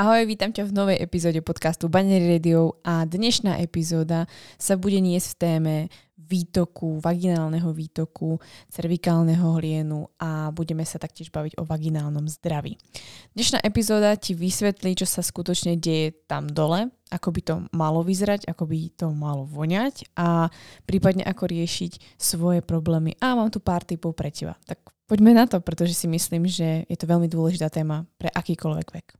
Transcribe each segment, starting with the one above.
Ahoj, vítam ťa v novej epizóde podcastu Banner Radio a dnešná epizóda sa bude niesť v téme výtoku, vaginálneho výtoku, cervikálneho hlienu a budeme sa taktiež baviť o vaginálnom zdraví. Dnešná epizóda ti vysvetlí, čo sa skutočne deje tam dole, ako by to malo vyzerať, ako by to malo voňať a prípadne ako riešiť svoje problémy. A mám tu pár typov pre teba. Tak poďme na to, pretože si myslím, že je to veľmi dôležitá téma pre akýkoľvek vek.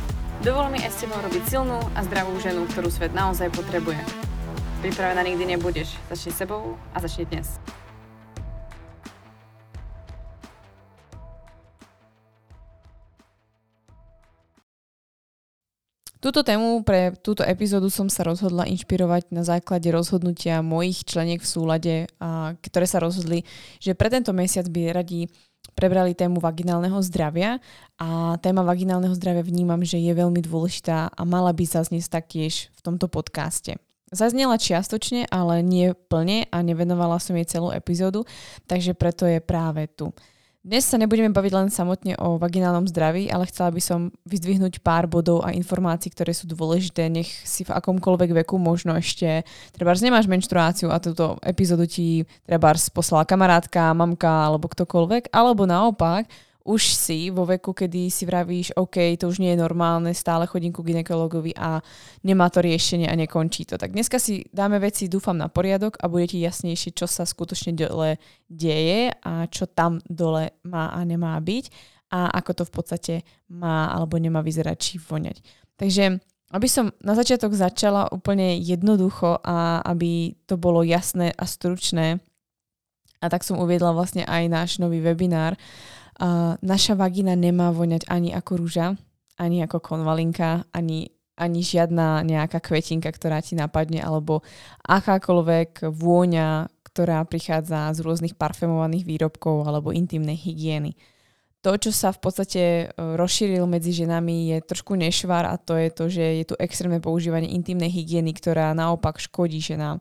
Dovol mi aj s tebou robiť silnú a zdravú ženu, ktorú svet naozaj potrebuje. Pripravená nikdy nebudeš. Začni sebou a začni dnes. Túto tému pre túto epizódu som sa rozhodla inšpirovať na základe rozhodnutia mojich členiek v súlade, ktoré sa rozhodli, že pre tento mesiac by radi prebrali tému vaginálneho zdravia a téma vaginálneho zdravia vnímam, že je veľmi dôležitá a mala by zaznieť taktiež v tomto podcaste. Zaznela čiastočne, ale nie plne a nevenovala som jej celú epizódu, takže preto je práve tu. Dnes sa nebudeme baviť len samotne o vaginálnom zdraví, ale chcela by som vyzdvihnúť pár bodov a informácií, ktoré sú dôležité, nech si v akomkoľvek veku možno ešte, treba nemáš menštruáciu a túto epizódu ti treba poslala kamarátka, mamka alebo ktokoľvek, alebo naopak, už si vo veku, kedy si vravíš, OK, to už nie je normálne, stále chodím ku ginekologovi a nemá to riešenie a nekončí to. Tak dneska si dáme veci, dúfam, na poriadok a bude ti jasnejšie, čo sa skutočne dole deje a čo tam dole má a nemá byť a ako to v podstate má alebo nemá vyzerať či voňať. Takže aby som na začiatok začala úplne jednoducho a aby to bolo jasné a stručné, a tak som uviedla vlastne aj náš nový webinár, Uh, naša vagina nemá voňať ani ako rúža, ani ako konvalinka, ani, ani žiadna nejaká kvetinka, ktorá ti napadne, alebo akákoľvek vôňa, ktorá prichádza z rôznych parfumovaných výrobkov alebo intimnej hygieny. To, čo sa v podstate e, rozšíril medzi ženami, je trošku nešvar a to je to, že je tu extrémne používanie intimnej hygieny, ktorá naopak škodí ženám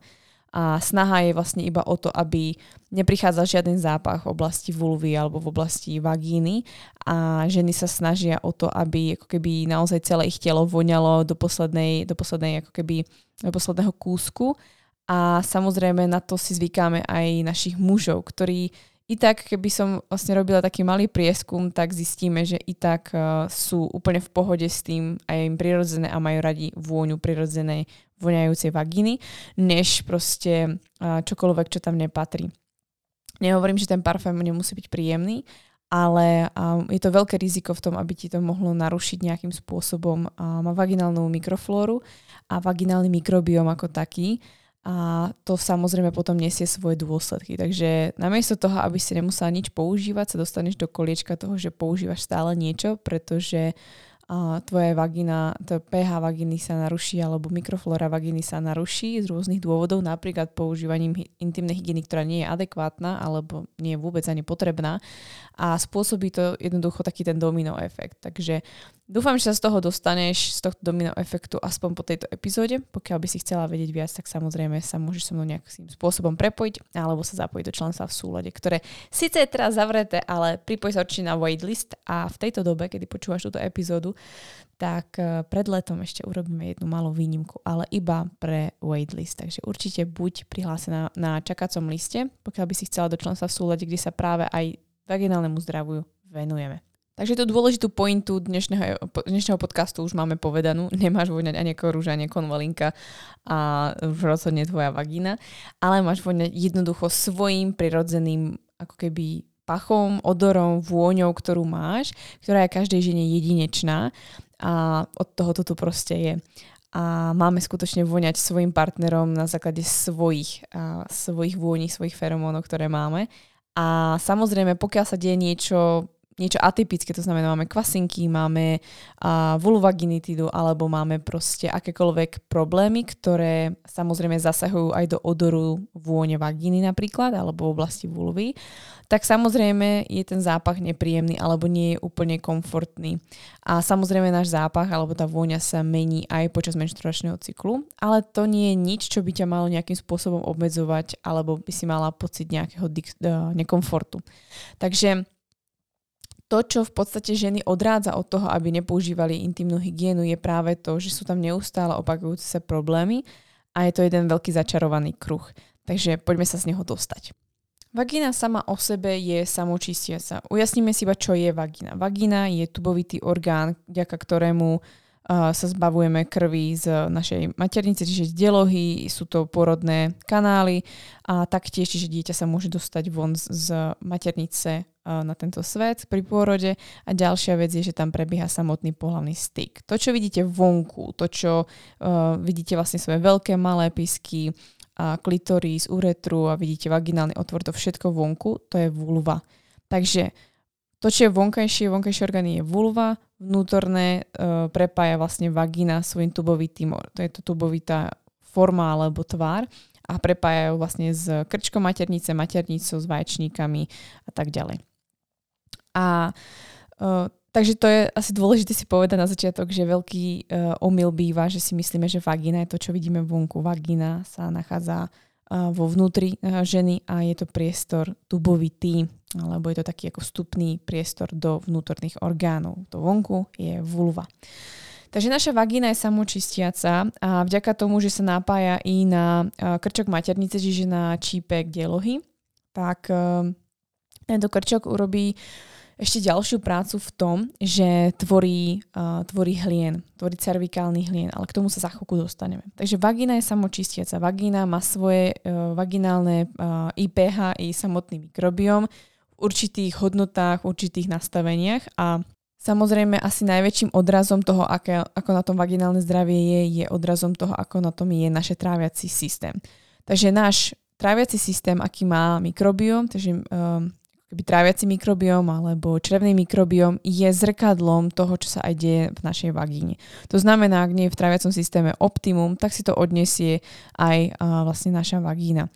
a snaha je vlastne iba o to, aby neprichádzal žiaden zápach v oblasti vulvy alebo v oblasti vagíny. A ženy sa snažia o to, aby ako keby naozaj celé ich telo voňalo do poslednej, do poslednej ako keby do posledného kúsku. A samozrejme na to si zvykáme aj našich mužov, ktorí i tak, keby som vlastne robila taký malý prieskum, tak zistíme, že i tak uh, sú úplne v pohode s tým a je im prirodzené a majú radi vôňu prirodzenej voňajúcej vagíny, než proste uh, čokoľvek, čo tam nepatrí. Nehovorím, že ten parfém nemusí byť príjemný, ale um, je to veľké riziko v tom, aby ti to mohlo narušiť nejakým spôsobom um, vaginálnu mikroflóru a vaginálny mikrobióm ako taký a to samozrejme potom nesie svoje dôsledky. Takže namiesto toho, aby si nemusela nič používať, sa dostaneš do koliečka toho, že používaš stále niečo, pretože a tvoja vagina, to pH vaginy sa naruší alebo mikroflora vaginy sa naruší z rôznych dôvodov, napríklad používaním intimnej hygieny, ktorá nie je adekvátna alebo nie je vôbec ani potrebná a spôsobí to jednoducho taký ten domino efekt. Takže dúfam, že sa z toho dostaneš, z tohto domino efektu aspoň po tejto epizóde. Pokiaľ by si chcela vedieť viac, tak samozrejme sa môžeš so mnou nejakým spôsobom prepojiť alebo sa zapojiť do členstva v súlade, ktoré síce je teraz zavreté, ale pripoj sa určite na waitlist a v tejto dobe, kedy počúvaš túto epizódu, tak eh, pred letom ešte urobíme jednu malú výnimku, ale iba pre waitlist. Takže určite buď prihlásená na čakacom liste, pokiaľ by si chcela do členstva v súlade, kde sa práve aj vaginálnemu zdraviu venujeme. Takže tú dôležitú pointu dnešného, dnešného podcastu už máme povedanú. Nemáš voňať ani rúža, ani konvalinka a rozhodne tvoja vagína, ale máš voňať jednoducho svojim prirodzeným ako keby pachom, odorom, vôňou, ktorú máš, ktorá je každej žene jedinečná a od toho to tu proste je. A máme skutočne voňať svojim partnerom na základe svojich, a, svojich vôní, svojich feromónov, ktoré máme. A samozrejme, pokiaľ sa deje niečo niečo atypické, to znamená máme kvasinky, máme uh, vulvaginitidu alebo máme proste akékoľvek problémy, ktoré samozrejme zasahujú aj do odoru vône vagíny napríklad alebo v oblasti vulvy, tak samozrejme je ten zápach nepríjemný alebo nie je úplne komfortný. A samozrejme náš zápach alebo tá vôňa sa mení aj počas menštruačného cyklu, ale to nie je nič, čo by ťa malo nejakým spôsobom obmedzovať alebo by si mala pocit nejakého dik- uh, nekomfortu. Takže to, čo v podstate ženy odrádza od toho, aby nepoužívali intimnú hygienu, je práve to, že sú tam neustále opakujúce sa problémy a je to jeden veľký začarovaný kruh. Takže poďme sa z neho dostať. Vagína sama o sebe je samočistiaca. Ujasníme si iba, čo je vagína. Vagína je tubovitý orgán, vďaka ktorému sa zbavujeme krvi z našej maternice, čiže z delohy, sú to porodné kanály a taktiež, čiže dieťa sa môže dostať von z maternice na tento svet pri pôrode a ďalšia vec je, že tam prebieha samotný pohľavný styk. To, čo vidíte vonku, to, čo uh, vidíte vlastne svoje veľké, malé pisky, a klitoris, uretru a vidíte vaginálny otvor, to všetko vonku, to je vulva. Takže to, čo je vonkajšie, vonkajšie orgány je vulva, vnútorné e, prepája vlastne vagina svojim tubovitým, to je to tubovitá forma alebo tvár a prepájajú vlastne s krčkom maternice, maternicou, s vaječníkami a tak ďalej. A e, Takže to je asi dôležité si povedať na začiatok, že veľký uh, omyl býva, že si myslíme, že vagína je to, čo vidíme vonku. Vagína sa nachádza uh, vo vnútri uh, ženy a je to priestor tubovitý, alebo je to taký ako vstupný priestor do vnútorných orgánov. To vonku je vulva. Takže naša vagína je samočistiaca a vďaka tomu, že sa napája i na krčok maternice, čiže na čípek delohy, tak tento krčok urobí ešte ďalšiu prácu v tom, že tvorí, uh, tvorí hlien, tvorí cervikálny hlien, ale k tomu sa za chvíľku dostaneme. Takže vagína je samočistiaca. Vagína má svoje uh, vaginálne uh, IPH i samotný mikrobióm v určitých hodnotách, určitých nastaveniach a Samozrejme, asi najväčším odrazom toho, aké, ako na tom vaginálne zdravie je, je odrazom toho, ako na tom je naše tráviaci systém. Takže náš tráviaci systém, aký má mikrobióm, takže um, keby tráviaci mikrobióm alebo črevný mikrobióm je zrkadlom toho, čo sa aj deje v našej vagíne. To znamená, ak nie je v tráviacom systéme optimum, tak si to odnesie aj a, vlastne naša vagína.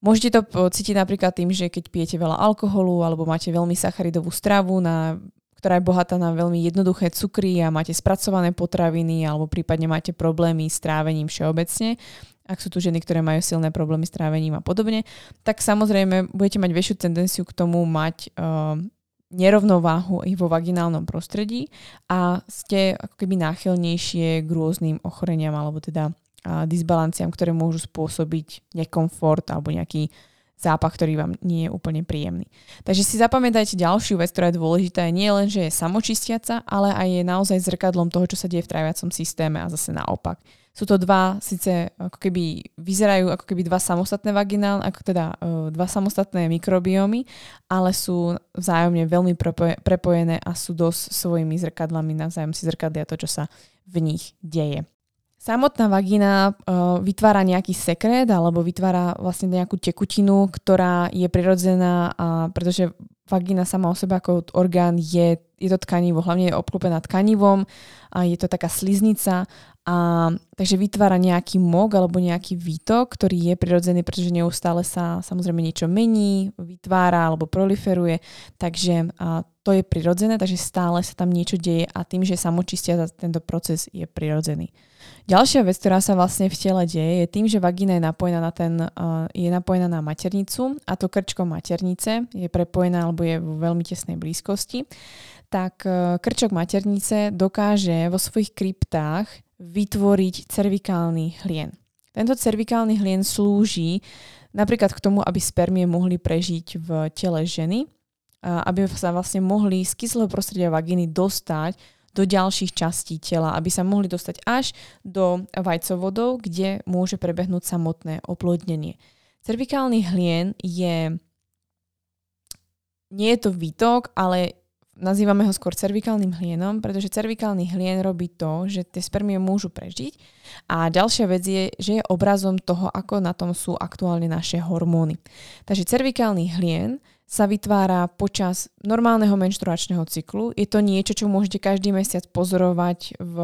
Môžete to cítiť napríklad tým, že keď pijete veľa alkoholu alebo máte veľmi sacharidovú stravu, na, ktorá je bohatá na veľmi jednoduché cukry a máte spracované potraviny alebo prípadne máte problémy s trávením všeobecne, ak sú tu ženy, ktoré majú silné problémy s trávením a podobne, tak samozrejme budete mať väčšiu tendenciu k tomu mať uh, nerovnováhu i vo vaginálnom prostredí a ste ako keby náchylnejšie k rôznym ochoreniam alebo teda disbalanciám, ktoré môžu spôsobiť nekomfort alebo nejaký zápach, ktorý vám nie je úplne príjemný. Takže si zapamätajte ďalšiu vec, ktorá je dôležitá, je nie len, že je samočistiaca, ale aj je naozaj zrkadlom toho, čo sa deje v tráviacom systéme a zase naopak. Sú to dva, síce ako keby vyzerajú ako keby dva samostatné vaginálne, ako teda uh, dva samostatné mikrobiomy, ale sú vzájomne veľmi prepojené a sú dosť svojimi zrkadlami, navzájom si zrkadlia to, čo sa v nich deje. Samotná vagína uh, vytvára nejaký sekret alebo vytvára vlastne nejakú tekutinu, ktorá je prirodzená, a pretože vagína sama o sebe ako orgán je, je to tkanivo, hlavne je obklopená tkanivom a je to taká sliznica a takže vytvára nejaký mok alebo nejaký výtok, ktorý je prirodzený, pretože neustále sa samozrejme niečo mení, vytvára alebo proliferuje, takže a to je prirodzené, takže stále sa tam niečo deje a tým, že samočistia tento proces je prirodzený. Ďalšia vec, ktorá sa vlastne v tele deje, je tým, že vagína je napojená na, ten, uh, je napojená na maternicu a to krčko maternice je prepojená alebo je vo veľmi tesnej blízkosti, tak uh, krčok maternice dokáže vo svojich kryptách vytvoriť cervikálny hlien. Tento cervikálny hlien slúži napríklad k tomu, aby spermie mohli prežiť v tele ženy, aby sa vlastne mohli z kyslého prostredia vagíny dostať do ďalších častí tela, aby sa mohli dostať až do vajcovodov, kde môže prebehnúť samotné oplodnenie. Cervikálny hlien je nie je to výtok, ale nazývame ho skôr cervikálnym hlienom, pretože cervikálny hlien robí to, že tie spermie môžu prežiť. A ďalšia vec je, že je obrazom toho, ako na tom sú aktuálne naše hormóny. Takže cervikálny hlien sa vytvára počas normálneho menštruačného cyklu. Je to niečo, čo môžete každý mesiac pozorovať v,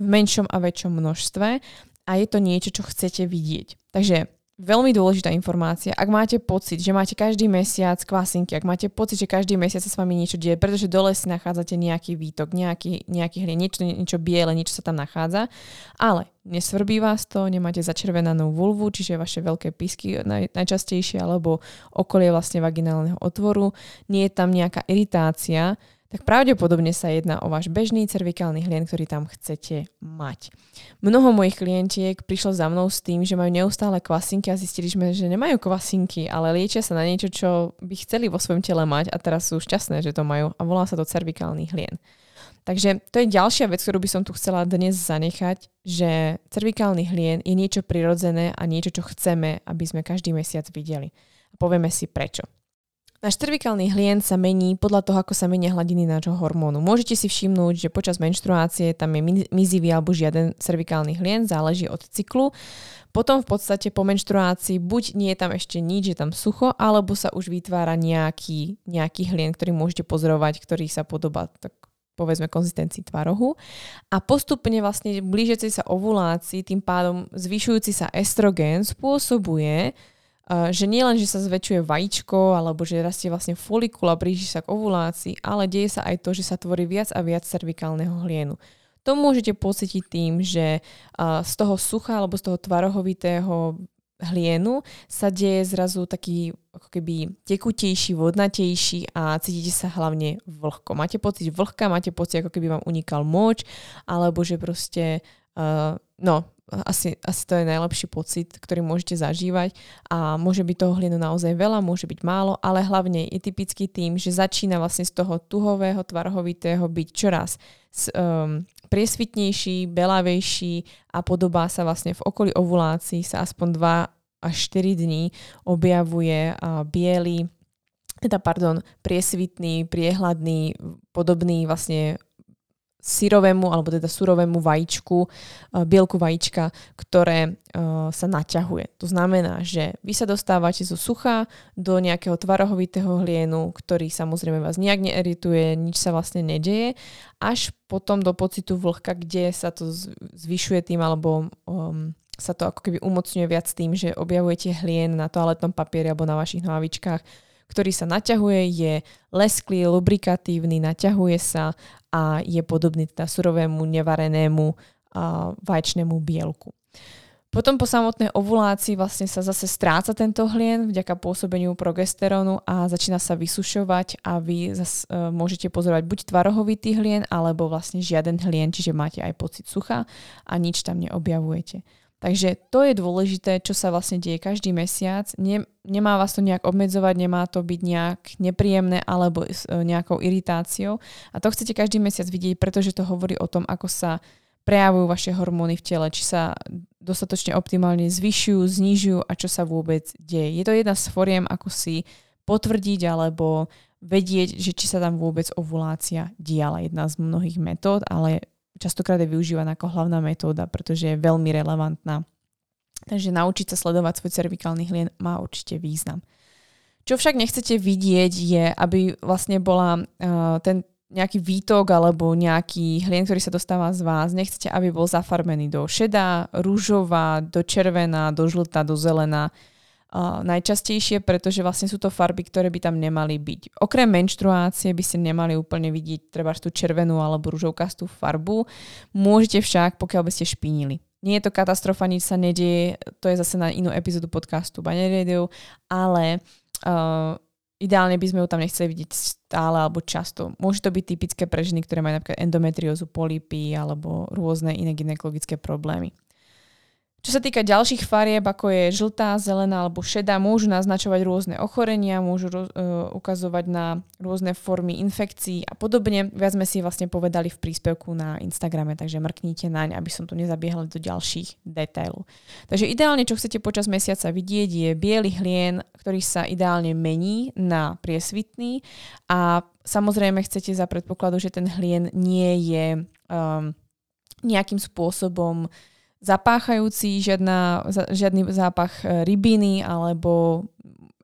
v menšom a väčšom množstve a je to niečo, čo chcete vidieť. Takže veľmi dôležitá informácia. Ak máte pocit, že máte každý mesiac kvasinky, ak máte pocit, že každý mesiac sa s vami niečo deje, pretože dole si nachádzate nejaký výtok, nejaký, nejaký hlien, niečo, niečo biele, niečo sa tam nachádza, ale nesvrbí vás to, nemáte začervenanú vulvu, čiže vaše veľké písky naj, najčastejšie, alebo okolie vlastne vaginálneho otvoru, nie je tam nejaká iritácia, tak pravdepodobne sa jedná o váš bežný cervikálny hlien, ktorý tam chcete mať. Mnoho mojich klientiek prišlo za mnou s tým, že majú neustále kvasinky a zistili sme, že nemajú kvasinky, ale liečia sa na niečo, čo by chceli vo svojom tele mať a teraz sú šťastné, že to majú a volá sa to cervikálny hlien. Takže to je ďalšia vec, ktorú by som tu chcela dnes zanechať, že cervikálny hlien je niečo prirodzené a niečo, čo chceme, aby sme každý mesiac videli. A povieme si prečo. Náš cervikálny hlien sa mení podľa toho, ako sa menia hladiny nášho hormónu. Môžete si všimnúť, že počas menštruácie tam je mizivý alebo žiaden cervikálny hlien, záleží od cyklu. Potom v podstate po menštruácii buď nie je tam ešte nič, je tam sucho, alebo sa už vytvára nejaký, nejaký hlien, ktorý môžete pozorovať, ktorý sa podobá tak povedzme konzistencii tvarohu. A postupne vlastne blížiaci sa ovulácii, tým pádom zvyšujúci sa estrogen spôsobuje, že nie len, že sa zväčšuje vajíčko alebo že rastie vlastne folikula, blíži sa k ovulácii, ale deje sa aj to, že sa tvorí viac a viac cervikálneho hlienu. To môžete pocítiť tým, že z toho sucha alebo z toho tvarohovitého hlienu sa deje zrazu taký ako keby tekutejší, vodnatejší a cítite sa hlavne vlhko. Máte pocit vlhka, máte pocit, ako keby vám unikal moč, alebo že proste, uh, no, asi, asi to je najlepší pocit, ktorý môžete zažívať a môže byť toho hlienu naozaj veľa, môže byť málo, ale hlavne je typický tým, že začína vlastne z toho tuhového, tvarhovitého byť čoraz um, priesvitnejší, belavejší a podobá sa vlastne v okolí ovulácií sa aspoň 2 až 4 dní objavuje biely, teda pardon, priesvitný, priehľadný, podobný vlastne syrovému alebo teda surovému vajíčku, uh, bielku vajíčka, ktoré uh, sa naťahuje. To znamená, že vy sa dostávate zo sucha do nejakého tvarohovitého hlienu, ktorý samozrejme vás nejak neerituje, nič sa vlastne nedeje, až potom do pocitu vlhka, kde sa to zvyšuje tým alebo um, sa to ako keby umocňuje viac tým, že objavujete hlien na toaletnom papieri alebo na vašich nohavičkách, ktorý sa naťahuje, je lesklý, lubrikatívny, naťahuje sa a je podobný teda surovému, nevarenému a vaječnému bielku. Potom po samotnej ovulácii vlastne sa zase stráca tento hlien vďaka pôsobeniu progesterónu a začína sa vysušovať a vy zase uh, môžete pozorovať buď tvarohovitý hlien alebo vlastne žiaden hlien, čiže máte aj pocit sucha a nič tam neobjavujete. Takže to je dôležité, čo sa vlastne deje každý mesiac. Ne, nemá vás to nejak obmedzovať, nemá to byť nejak nepríjemné alebo s e, nejakou iritáciou. A to chcete každý mesiac vidieť, pretože to hovorí o tom, ako sa prejavujú vaše hormóny v tele, či sa dostatočne optimálne zvyšujú, znižujú a čo sa vôbec deje. Je to jedna z foriem, ako si potvrdiť alebo vedieť, že či sa tam vôbec ovulácia diala. Jedna z mnohých metód, ale častokrát je využívaná ako hlavná metóda, pretože je veľmi relevantná. Takže naučiť sa sledovať svoj cervikálny hlien má určite význam. Čo však nechcete vidieť je, aby vlastne bola uh, ten nejaký výtok alebo nejaký hlien, ktorý sa dostáva z vás, nechcete, aby bol zafarbený do šedá, rúžová, do červená, do žltá, do zelená najčastejšie, pretože vlastne sú to farby, ktoré by tam nemali byť. Okrem menštruácie by ste nemali úplne vidieť treba tú červenú alebo rúžovkastú farbu. Môžete však, pokiaľ by ste špinili. Nie je to katastrofa, nič sa nedieje, to je zase na inú epizódu podcastu Banner Radio, ale uh, ideálne by sme ju tam nechceli vidieť stále alebo často. Môže to byť typické pre ženy, ktoré majú napríklad endometriózu, polipy alebo rôzne iné gynekologické problémy. Čo sa týka ďalších farieb, ako je žltá, zelená alebo šedá, môžu naznačovať rôzne ochorenia, môžu uh, ukazovať na rôzne formy infekcií a podobne. Viac sme si vlastne povedali v príspevku na Instagrame, takže mrknite naň, aby som tu nezabiehala do ďalších detailov. Takže ideálne, čo chcete počas mesiaca vidieť, je biely hlien, ktorý sa ideálne mení na priesvitný a samozrejme chcete za predpokladu, že ten hlien nie je um, nejakým spôsobom zapáchajúci, žiadna, žiadny zápach e, rybiny alebo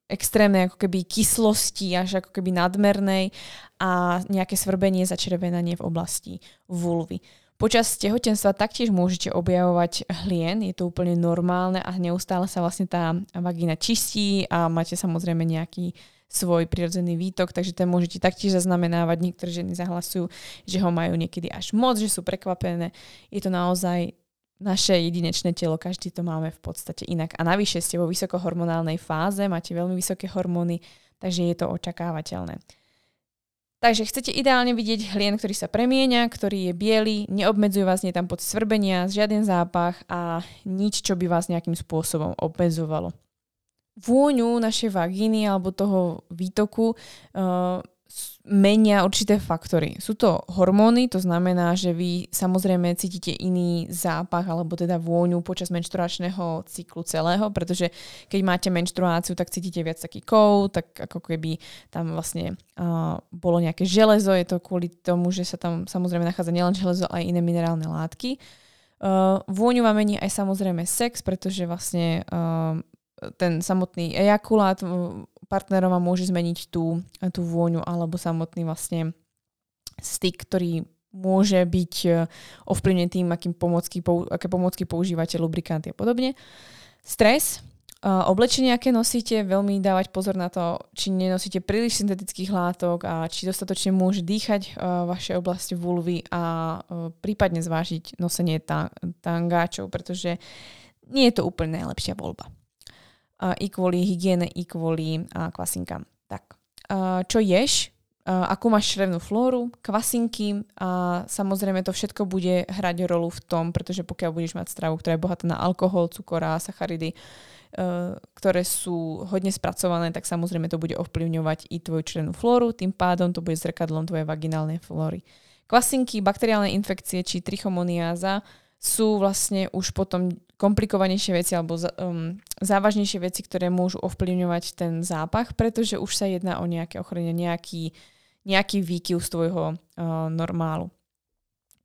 extrémnej ako keby kyslosti, až ako keby nadmernej a nejaké svrbenie, začervenanie v oblasti vulvy. Počas tehotenstva taktiež môžete objavovať hlien, je to úplne normálne a neustále sa vlastne tá vagína čistí a máte samozrejme nejaký svoj prirodzený výtok, takže ten môžete taktiež zaznamenávať. Niektoré ženy zahlasujú, že ho majú niekedy až moc, že sú prekvapené. Je to naozaj naše jedinečné telo, každý to máme v podstate inak. A navyše ste vo vysokohormonálnej fáze, máte veľmi vysoké hormóny, takže je to očakávateľné. Takže chcete ideálne vidieť hlien, ktorý sa premieňa, ktorý je biely, neobmedzuje vás, nie tam pod svrbenia, žiaden zápach a nič, čo by vás nejakým spôsobom obmedzovalo. Vôňu našej vagíny alebo toho výtoku uh, menia určité faktory. Sú to hormóny, to znamená, že vy samozrejme cítite iný zápach alebo teda vôňu počas menštruačného cyklu celého, pretože keď máte menštruáciu, tak cítite viac taký kov, tak ako keby tam vlastne uh, bolo nejaké železo, je to kvôli tomu, že sa tam samozrejme nachádza nielen železo, ale aj iné minerálne látky. Uh, vôňu vám mení aj samozrejme sex, pretože vlastne uh, ten samotný ejakulát partnerova môže zmeniť tú, tú vôňu alebo samotný vlastne styk, ktorý môže byť e, ovplyvnený tým, akým pomocky, aké pomocky používate, lubrikanty a podobne. Stres, uh, oblečenie, aké nosíte, veľmi dávať pozor na to, či nenosíte príliš syntetických látok a či dostatočne môže dýchať uh, vaše oblasti vulvy a prípadne zvážiť nosenie tangáčov, pretože nie je to úplne najlepšia voľba i kvôli hygiene, i kvôli kvasinkám. Tak, čo ješ, akú máš črevnú flóru, kvasinky. A samozrejme to všetko bude hrať rolu v tom, pretože pokiaľ budeš mať stravu, ktorá je bohatá na alkohol, cukor a sacharidy, ktoré sú hodne spracované, tak samozrejme to bude ovplyvňovať i tvoju črevnú flóru, tým pádom to bude zrkadlom tvojej vaginálnej flóry. Kvasinky, bakteriálne infekcie či trichomoniáza sú vlastne už potom komplikovanejšie veci alebo um, závažnejšie veci, ktoré môžu ovplyvňovať ten zápach, pretože už sa jedná o nejaké ochorenie, nejaký, nejaký výkyv z tvojho uh, normálu.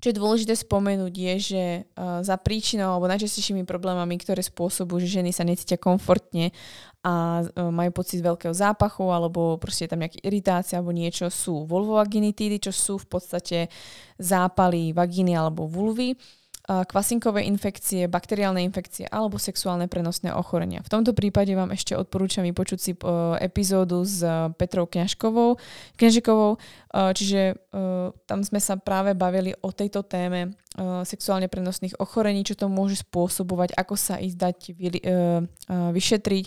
Čo je dôležité spomenúť je, že uh, za príčinou alebo najčastejšími problémami, ktoré spôsobujú, že ženy sa necítia komfortne a uh, majú pocit veľkého zápachu alebo proste je tam nejaká iritácia alebo niečo, sú vulvovaginitidy, čo sú v podstate zápaly vagíny alebo vulvy kvasinkové infekcie, bakteriálne infekcie alebo sexuálne prenosné ochorenia. V tomto prípade vám ešte odporúčam vypočuť si epizódu s e, Petrou Kňažkovou, Kňažikovou, e, čiže e, tam sme sa práve bavili o tejto téme sexuálne prenosných ochorení, čo to môže spôsobovať, ako sa ísť dať vyšetriť,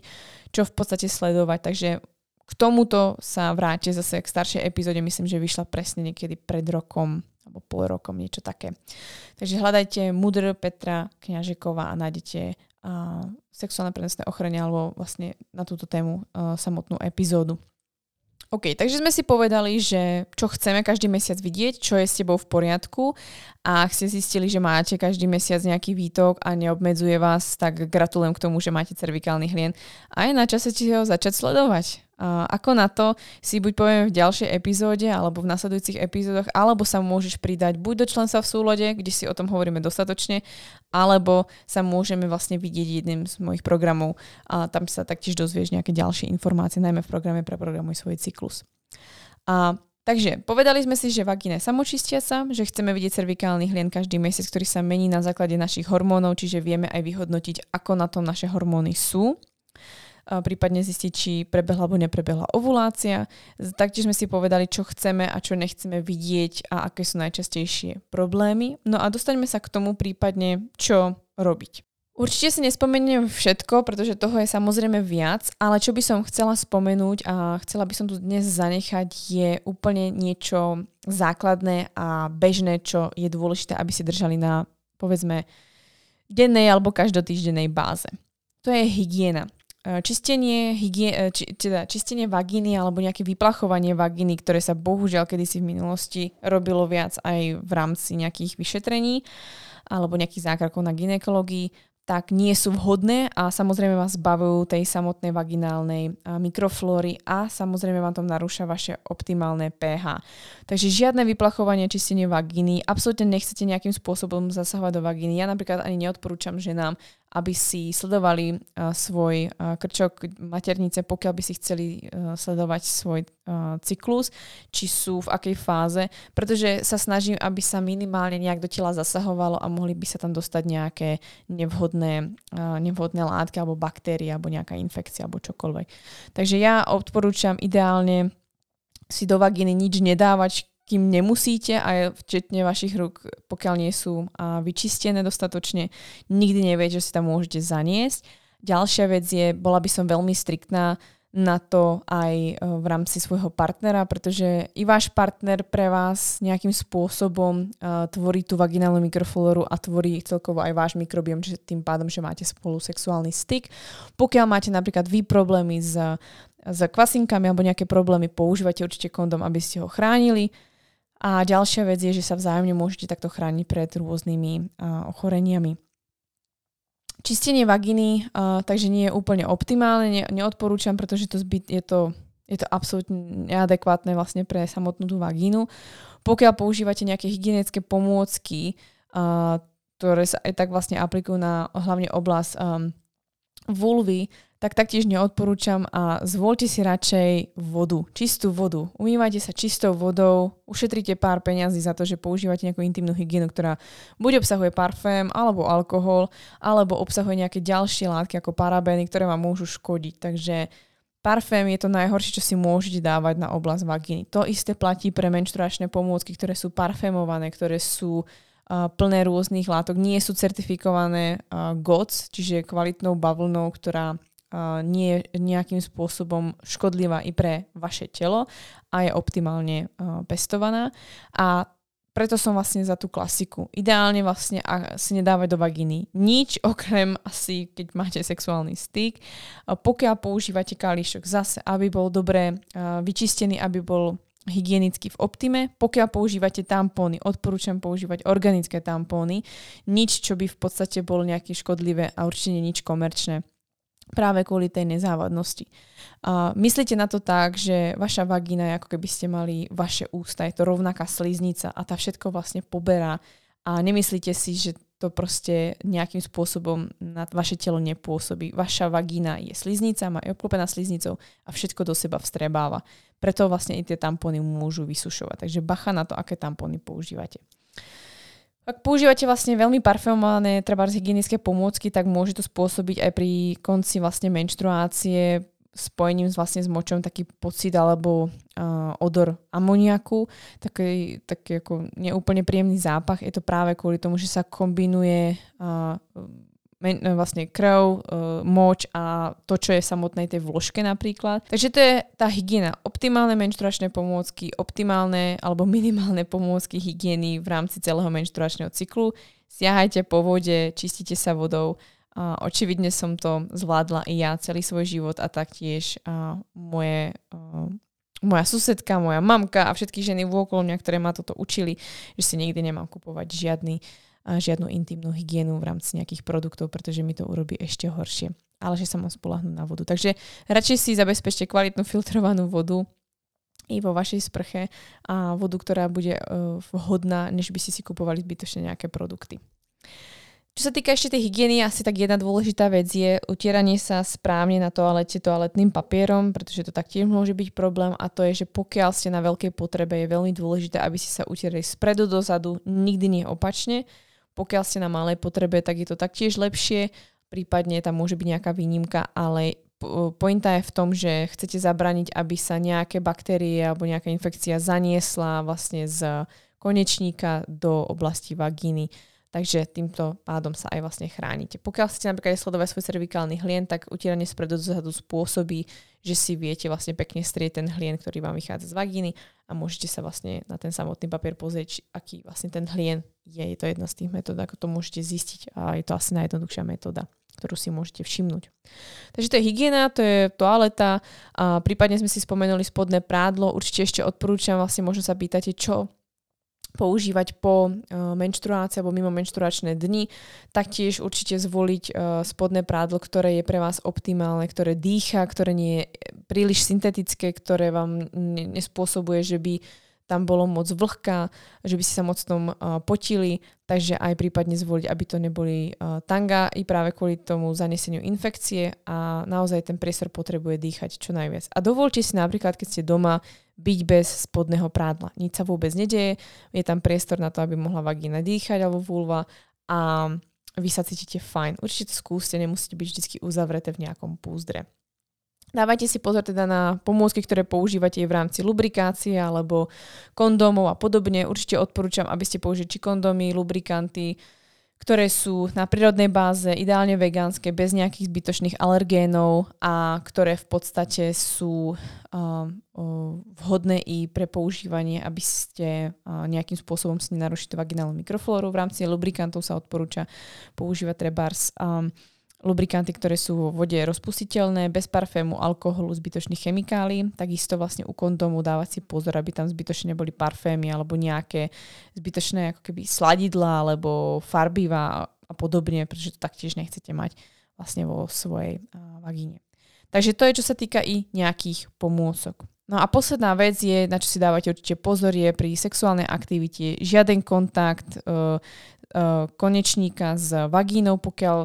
čo v podstate sledovať. Takže k tomuto sa vráte zase k staršej epizóde, myslím, že vyšla presne niekedy pred rokom alebo pol rokom, niečo také. Takže hľadajte Mudr Petra Kňažekova a nájdete uh, sexuálne prenosné ochorenie alebo vlastne na túto tému uh, samotnú epizódu. OK, takže sme si povedali, že čo chceme každý mesiac vidieť, čo je s tebou v poriadku a ak ste zistili, že máte každý mesiac nejaký výtok a neobmedzuje vás, tak gratulujem k tomu, že máte cervikálny hlien a je na čase si ho začať sledovať. Ako na to si buď povieme v ďalšej epizóde alebo v nasledujúcich epizódoch, alebo sa môžeš pridať buď do členstva v súlode, kde si o tom hovoríme dostatočne, alebo sa môžeme vlastne vidieť jedným z mojich programov a tam sa taktiež dozvieš nejaké ďalšie informácie, najmä v programe pre Programuj svoj cyklus. A Takže povedali sme si, že vagína je samočistiaca, že chceme vidieť cervikálny hlien každý mesiac, ktorý sa mení na základe našich hormónov, čiže vieme aj vyhodnotiť, ako na tom naše hormóny sú prípadne zistiť, či prebehla alebo neprebehla ovulácia. Taktiež sme si povedali, čo chceme a čo nechceme vidieť a aké sú najčastejšie problémy. No a dostaňme sa k tomu prípadne, čo robiť. Určite si nespomeniem všetko, pretože toho je samozrejme viac, ale čo by som chcela spomenúť a chcela by som tu dnes zanechať je úplne niečo základné a bežné, čo je dôležité, aby si držali na, povedzme, dennej alebo každotýždennej báze. To je hygiena. Eh, čistenie, hygie, eh, či, teda čistenie vagíny alebo nejaké vyplachovanie vagíny, ktoré sa bohužiaľ kedysi v minulosti robilo viac aj v rámci nejakých vyšetrení alebo nejakých zákrokov na ginekológii, tak nie sú vhodné a samozrejme vás zbavujú tej samotnej vaginálnej mikroflóry a samozrejme vám to narúša vaše optimálne pH. Takže žiadne vyplachovanie, čistenie vagíny, absolútne nechcete nejakým spôsobom zasahovať do vagíny. Ja napríklad ani neodporúčam ženám, aby si sledovali uh, svoj uh, krčok maternice, pokiaľ by si chceli uh, sledovať svoj cyklus, či sú v akej fáze, pretože sa snažím, aby sa minimálne nejak do tela zasahovalo a mohli by sa tam dostať nejaké nevhodné, nevhodné látky alebo baktérie alebo nejaká infekcia alebo čokoľvek. Takže ja odporúčam ideálne si do vagíny nič nedávať, kým nemusíte, aj včetne vašich rúk, pokiaľ nie sú vyčistené dostatočne, nikdy neviete, že si tam môžete zaniesť. Ďalšia vec je, bola by som veľmi striktná na to aj e, v rámci svojho partnera, pretože i váš partner pre vás nejakým spôsobom uh, tvorí tú vaginálnu mikroflóru a tvorí celkovo aj váš mikrobiom, že tým pádom, že máte spolu sexuálny styk. Pokiaľ máte napríklad vy problémy s, s kvasinkami alebo nejaké problémy, používate určite kondom, aby ste ho chránili. A ďalšia vec je, že sa vzájomne môžete takto chrániť pred rôznymi uh, ochoreniami. Čistenie vaginy, uh, takže nie je úplne optimálne, ne, neodporúčam, pretože to zbyt, je, to, je to absolútne neadekvátne vlastne pre samotnú tú vagínu. Pokiaľ používate nejaké hygienické pomôcky, uh, ktoré sa aj tak vlastne aplikujú na hlavne oblasť um, vulvy, tak taktiež neodporúčam a zvolte si radšej vodu, čistú vodu. Umývajte sa čistou vodou, ušetríte pár peňazí za to, že používate nejakú intimnú hygienu, ktorá buď obsahuje parfém, alebo alkohol, alebo obsahuje nejaké ďalšie látky ako parabény, ktoré vám môžu škodiť. Takže Parfém je to najhoršie, čo si môžete dávať na oblasť vagíny. To isté platí pre menštruačné pomôcky, ktoré sú parfémované, ktoré sú uh, plné rôznych látok, nie sú certifikované uh, GOTS, čiže kvalitnou bavlnou, ktorá nie je nejakým spôsobom škodlivá i pre vaše telo a je optimálne pestovaná. A preto som vlastne za tú klasiku. Ideálne vlastne si nedávať do vagíny nič, okrem asi, keď máte sexuálny styk. Pokiaľ používate kališok, zase, aby bol dobre vyčistený, aby bol hygienicky v optime. Pokiaľ používate tampóny, odporúčam používať organické tampóny. Nič, čo by v podstate bolo nejaké škodlivé a určite nič komerčné práve kvôli tej nezávadnosti. Uh, myslíte na to tak, že vaša vagína je ako keby ste mali vaše ústa, je to rovnaká sliznica a tá všetko vlastne poberá a nemyslíte si, že to proste nejakým spôsobom na vaše telo nepôsobí. Vaša vagína je sliznica, má je obklopená sliznicou a všetko do seba vstrebáva. Preto vlastne i tie tampóny môžu vysušovať. Takže bacha na to, aké tampóny používate. Ak používate vlastne veľmi parfumované treba hygienické pomôcky, tak môže to spôsobiť aj pri konci vlastne menštruácie spojením s, vlastne s močom taký pocit alebo uh, odor amoniaku, taký, taký ako neúplne príjemný zápach. Je to práve kvôli tomu, že sa kombinuje uh, vlastne krv, uh, moč a to, čo je v samotnej tej vložke napríklad. Takže to je tá hygiena. Optimálne menštruačné pomôcky, optimálne alebo minimálne pomôcky hygieny v rámci celého menštruačného cyklu. Siahajte po vode, čistite sa vodou. Uh, očividne som to zvládla i ja celý svoj život a taktiež uh, moje uh, moja susedka, moja mamka a všetky ženy vôkolo mňa, ktoré ma toto učili, že si nikdy nemám kupovať žiadny žiadnu intimnú hygienu v rámci nejakých produktov, pretože mi to urobí ešte horšie. Ale že sa mám spolahnúť na vodu. Takže radšej si zabezpečte kvalitnú filtrovanú vodu i vo vašej sprche a vodu, ktorá bude uh, vhodná, než by ste si kupovali zbytočne nejaké produkty. Čo sa týka ešte tej hygieny, asi tak jedna dôležitá vec je utieranie sa správne na toalete toaletným papierom, pretože to taktiež môže byť problém a to je, že pokiaľ ste na veľkej potrebe, je veľmi dôležité, aby ste sa utierali spredu dozadu, nikdy nie opačne, pokiaľ ste na malej potrebe, tak je to taktiež lepšie, prípadne tam môže byť nejaká výnimka, ale pointa je v tom, že chcete zabraniť, aby sa nejaké baktérie alebo nejaká infekcia zaniesla vlastne z konečníka do oblasti vagíny. Takže týmto pádom sa aj vlastne chránite. Pokiaľ chcete napríklad sledovať svoj cervikálny hlien, tak utieranie spredu dozadu spôsobí, že si viete vlastne pekne strieť ten hlien, ktorý vám vychádza z vagíny a môžete sa vlastne na ten samotný papier pozrieť, aký vlastne ten hlien je. Je to jedna z tých metód, ako to môžete zistiť a je to asi najjednoduchšia metóda ktorú si môžete všimnúť. Takže to je hygiena, to je toaleta, a prípadne sme si spomenuli spodné prádlo, určite ešte odporúčam, vlastne možno sa pýtate, čo používať po uh, menštruácii alebo mimo menštruačné dni. Taktiež určite zvoliť uh, spodné prádlo, ktoré je pre vás optimálne, ktoré dýcha, ktoré nie je príliš syntetické, ktoré vám nespôsobuje, že by tam bolo moc vlhká, že by si sa moc tom potili, takže aj prípadne zvoliť, aby to neboli tanga i práve kvôli tomu zaneseniu infekcie a naozaj ten priestor potrebuje dýchať čo najviac. A dovolte si napríklad, keď ste doma, byť bez spodného prádla. Nič sa vôbec nedeje, je tam priestor na to, aby mohla vagína dýchať alebo vulva a vy sa cítite fajn. Určite to skúste, nemusíte byť vždy uzavreté v nejakom púzdre. Dávajte si pozor teda na pomôcky, ktoré používate v rámci lubrikácie alebo kondómov a podobne. Určite odporúčam, aby ste použili či kondómy, lubrikanty, ktoré sú na prírodnej báze, ideálne vegánske, bez nejakých zbytočných alergénov a ktoré v podstate sú uh, uh, vhodné i pre používanie, aby ste uh, nejakým spôsobom si nenarušili vaginálnu mikroflóru. V rámci lubrikantov sa odporúča používať trebárs um, lubrikanty, ktoré sú vo vode rozpustiteľné, bez parfému, alkoholu, zbytočných chemikálií. Takisto vlastne u kondomu dávať si pozor, aby tam zbytočne neboli parfémy alebo nejaké zbytočné ako keby sladidla alebo farbiva a podobne, pretože to taktiež nechcete mať vlastne vo svojej vagíne. Takže to je, čo sa týka i nejakých pomôcok. No a posledná vec je, na čo si dávate určite pozor, je pri sexuálnej aktivite žiaden kontakt uh, uh, konečníka s vagínou, pokiaľ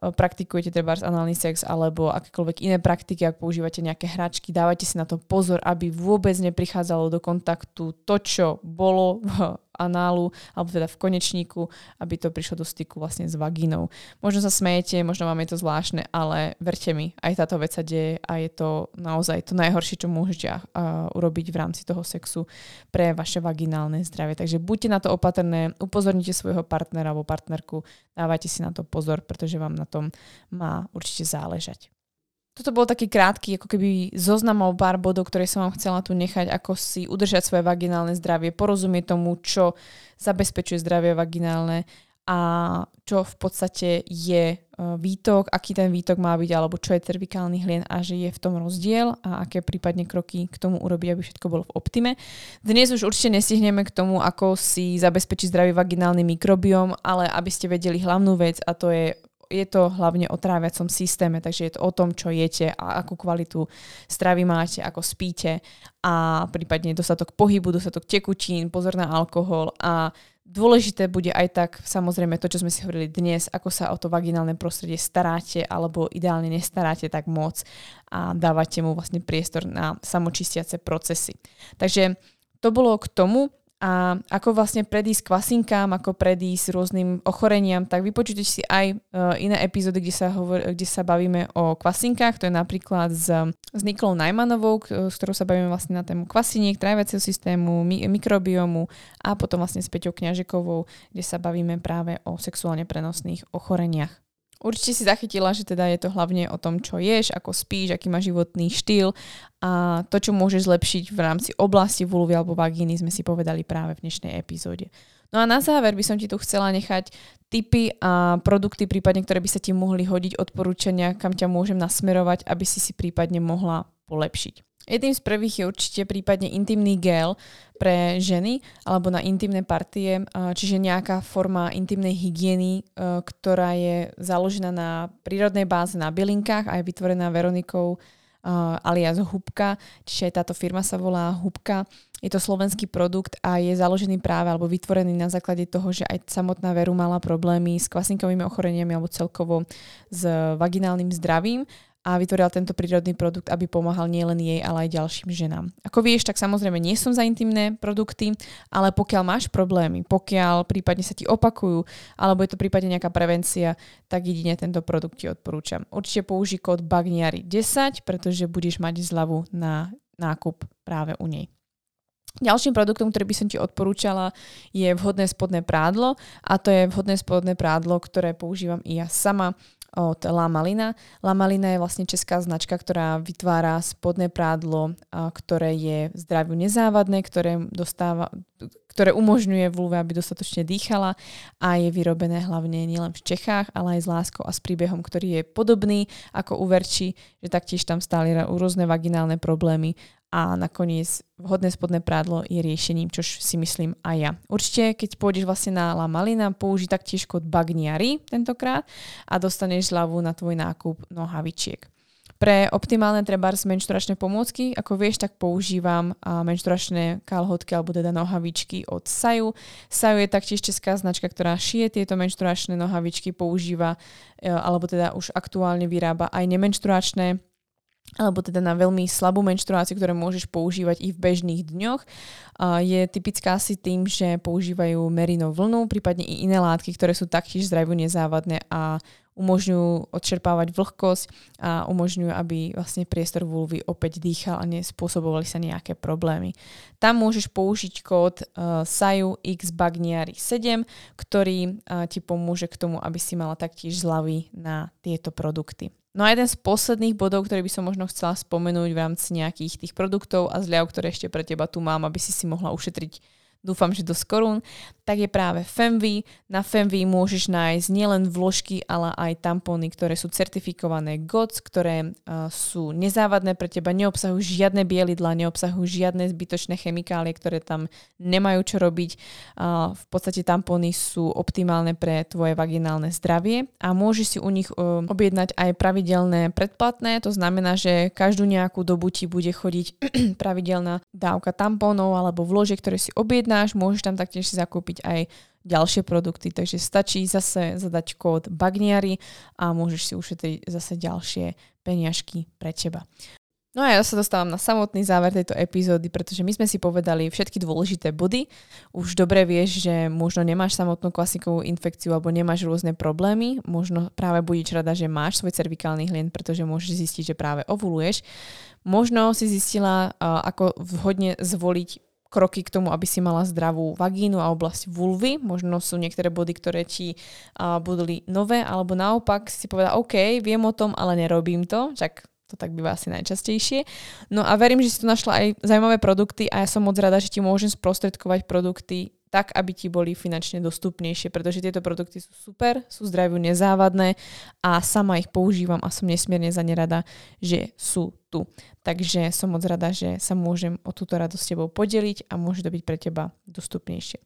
praktikujete treba análny sex alebo akékoľvek iné praktiky, ak používate nejaké hračky, dávajte si na to pozor, aby vôbec neprichádzalo do kontaktu to, čo bolo v análu, alebo teda v konečníku, aby to prišlo do styku vlastne s vagínou. Možno sa smejete, možno vám je to zvláštne, ale verte mi, aj táto vec sa deje a je to naozaj to najhoršie, čo môžete uh, urobiť v rámci toho sexu pre vaše vaginálne zdravie. Takže buďte na to opatrné, upozornite svojho partnera alebo partnerku, dávajte si na to pozor, pretože vám na tom má určite záležať. Toto bol taký krátky, ako keby zoznam o pár bodov, ktoré som vám chcela tu nechať, ako si udržať svoje vaginálne zdravie, porozumieť tomu, čo zabezpečuje zdravie vaginálne a čo v podstate je e, výtok, aký ten výtok má byť, alebo čo je cervikálny hlien a že je v tom rozdiel a aké prípadne kroky k tomu urobiť, aby všetko bolo v optime. Dnes už určite nestihneme k tomu, ako si zabezpečiť zdravý vaginálny mikrobióm, ale aby ste vedeli hlavnú vec a to je je to hlavne o tráviacom systéme, takže je to o tom, čo jete a akú kvalitu stravy máte, ako spíte a prípadne dostatok pohybu, dostatok tekutín, pozor na alkohol a Dôležité bude aj tak samozrejme to, čo sme si hovorili dnes, ako sa o to vaginálne prostredie staráte alebo ideálne nestaráte tak moc a dávate mu vlastne priestor na samočistiace procesy. Takže to bolo k tomu a ako vlastne predísť kvasinkám, ako predísť rôznym ochoreniam, tak vypočujte si aj uh, iné epizódy, kde sa, hovor, kde sa bavíme o kvasinkách, to je napríklad s, s Niklou Najmanovou, s ktorou sa bavíme vlastne na tému kvasiniek, tráviaceho systému, mi, mikrobiomu a potom vlastne s Peťou Kňažekovou, kde sa bavíme práve o sexuálne prenosných ochoreniach. Určite si zachytila, že teda je to hlavne o tom, čo ješ, ako spíš, aký má životný štýl a to, čo môžeš zlepšiť v rámci oblasti vulvy alebo vagíny, sme si povedali práve v dnešnej epizóde. No a na záver by som ti tu chcela nechať tipy a produkty, prípadne, ktoré by sa ti mohli hodiť, odporúčania, kam ťa môžem nasmerovať, aby si si prípadne mohla polepšiť. Jedným z prvých je určite prípadne intimný gel pre ženy alebo na intimné partie, čiže nejaká forma intimnej hygieny, ktorá je založená na prírodnej báze na bylinkách a je vytvorená Veronikou alias Hubka, čiže táto firma sa volá Hubka. Je to slovenský produkt a je založený práve alebo vytvorený na základe toho, že aj samotná Veru mala problémy s kvasinkovými ochoreniami alebo celkovo s vaginálnym zdravím a vytvorila tento prírodný produkt, aby pomáhal nielen jej, ale aj ďalším ženám. Ako vieš, tak samozrejme nie som za intimné produkty, ale pokiaľ máš problémy, pokiaľ prípadne sa ti opakujú, alebo je to prípadne nejaká prevencia, tak jedine tento produkt ti odporúčam. Určite použij kód BAGNIARI10, pretože budeš mať zľavu na nákup práve u nej. Ďalším produktom, ktorý by som ti odporúčala, je vhodné spodné prádlo a to je vhodné spodné prádlo, ktoré používam i ja sama od La Malina. La Malina je vlastne česká značka, ktorá vytvára spodné prádlo, ktoré je zdraviu nezávadné, ktoré, dostáva, ktoré umožňuje vulve, aby dostatočne dýchala a je vyrobené hlavne nielen v Čechách, ale aj s láskou a s príbehom, ktorý je podobný ako u Verči, že taktiež tam stáli rôzne vaginálne problémy a nakoniec vhodné spodné prádlo je riešením, čo si myslím aj ja. Určite, keď pôjdeš vlastne na La Malina, použij taktiež kód Bagniari tentokrát a dostaneš zľavu na tvoj nákup nohavičiek. Pre optimálne trebárs menšturačné pomôcky, ako vieš, tak používam menšturačné kalhotky alebo teda nohavičky od Saju. Saju je taktiež česká značka, ktorá šije tieto menšturačné nohavičky, používa e, alebo teda už aktuálne vyrába aj nemenšturačné alebo teda na veľmi slabú menštruáciu, ktoré môžeš používať i v bežných dňoch. Je typická si tým, že používajú merino vlnu, prípadne i iné látky, ktoré sú taktiež zdraviu nezávadné a umožňujú odčerpávať vlhkosť a umožňujú, aby vlastne priestor vulvy opäť dýchal a nespôsobovali sa nejaké problémy. Tam môžeš použiť kód uh, SAJU X Bagniari 7, ktorý uh, ti pomôže k tomu, aby si mala taktiež zľavy na tieto produkty. No a jeden z posledných bodov, ktorý by som možno chcela spomenúť v rámci nejakých tých produktov a zľav, ktoré ešte pre teba tu mám, aby si si mohla ušetriť dúfam, že dosť korún, tak je práve Femvy. Na Femvy môžeš nájsť nielen vložky, ale aj tampóny, ktoré sú certifikované GOTS, ktoré uh, sú nezávadné pre teba, neobsahujú žiadne bielidla, neobsahujú žiadne zbytočné chemikálie, ktoré tam nemajú čo robiť. Uh, v podstate tampóny sú optimálne pre tvoje vaginálne zdravie a môžeš si u nich uh, objednať aj pravidelné predplatné, to znamená, že každú nejakú dobu ti bude chodiť pravidelná dávka tampónov alebo vložiek, ktoré si objednáš môžeš tam taktiež si zakúpiť aj ďalšie produkty, takže stačí zase zadať kód Bagniari a môžeš si ušetriť zase ďalšie peniažky pre teba. No a ja sa dostávam na samotný záver tejto epizódy, pretože my sme si povedali všetky dôležité body. Už dobre vieš, že možno nemáš samotnú klasikovú infekciu alebo nemáš rôzne problémy. Možno práve budeš rada, že máš svoj cervikálny hlien, pretože môžeš zistiť, že práve ovuluješ. Možno si zistila, ako vhodne zvoliť kroky k tomu, aby si mala zdravú vagínu a oblasť vulvy. Možno sú niektoré body, ktoré ti uh, budú nové, alebo naopak si povedala, OK, viem o tom, ale nerobím to. Čak to tak býva asi najčastejšie. No a verím, že si tu našla aj zaujímavé produkty a ja som moc rada, že ti môžem sprostredkovať produkty tak, aby ti boli finančne dostupnejšie, pretože tieto produkty sú super, sú zdraviu nezávadné a sama ich používam a som nesmierne za ne rada, že sú tu. Takže som moc rada, že sa môžem o túto radosť s tebou podeliť a môže to byť pre teba dostupnejšie.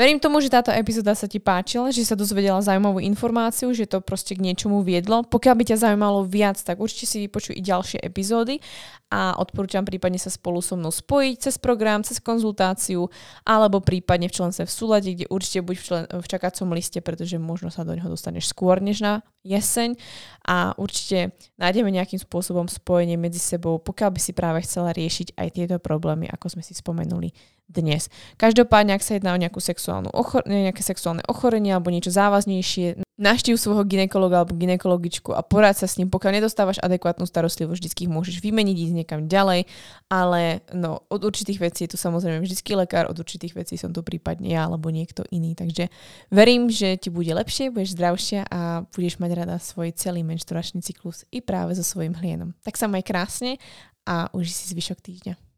Verím tomu, že táto epizóda sa ti páčila, že sa dozvedela zaujímavú informáciu, že to proste k niečomu viedlo. Pokiaľ by ťa zaujímalo viac, tak určite si vypočuj i ďalšie epizódy a odporúčam prípadne sa spolu so mnou spojiť cez program, cez konzultáciu alebo prípadne v členstve v súlade, kde určite buď v, člen, v čakacom liste, pretože možno sa do neho dostaneš skôr než na jeseň a určite nájdeme nejakým spôsobom spojenie medzi sebou, pokiaľ by si práve chcela riešiť aj tieto problémy, ako sme si spomenuli dnes. Každopádne, ak sa jedná o nejakú sexuálnu ochor- nejaké sexuálne ochorenie alebo niečo závaznejšie, naštív svojho ginekologa alebo ginekologičku a poráď sa s ním. Pokiaľ nedostávaš adekvátnu starostlivosť, vždy ich môžeš vymeniť, ísť niekam ďalej, ale no, od určitých vecí je tu samozrejme vždy lekár, od určitých vecí som tu prípadne ja alebo niekto iný. Takže verím, že ti bude lepšie, budeš zdravšia a budeš mať rada svoj celý menšturačný cyklus i práve so svojím hlienom. Tak sa maj krásne a uži si zvyšok týždňa.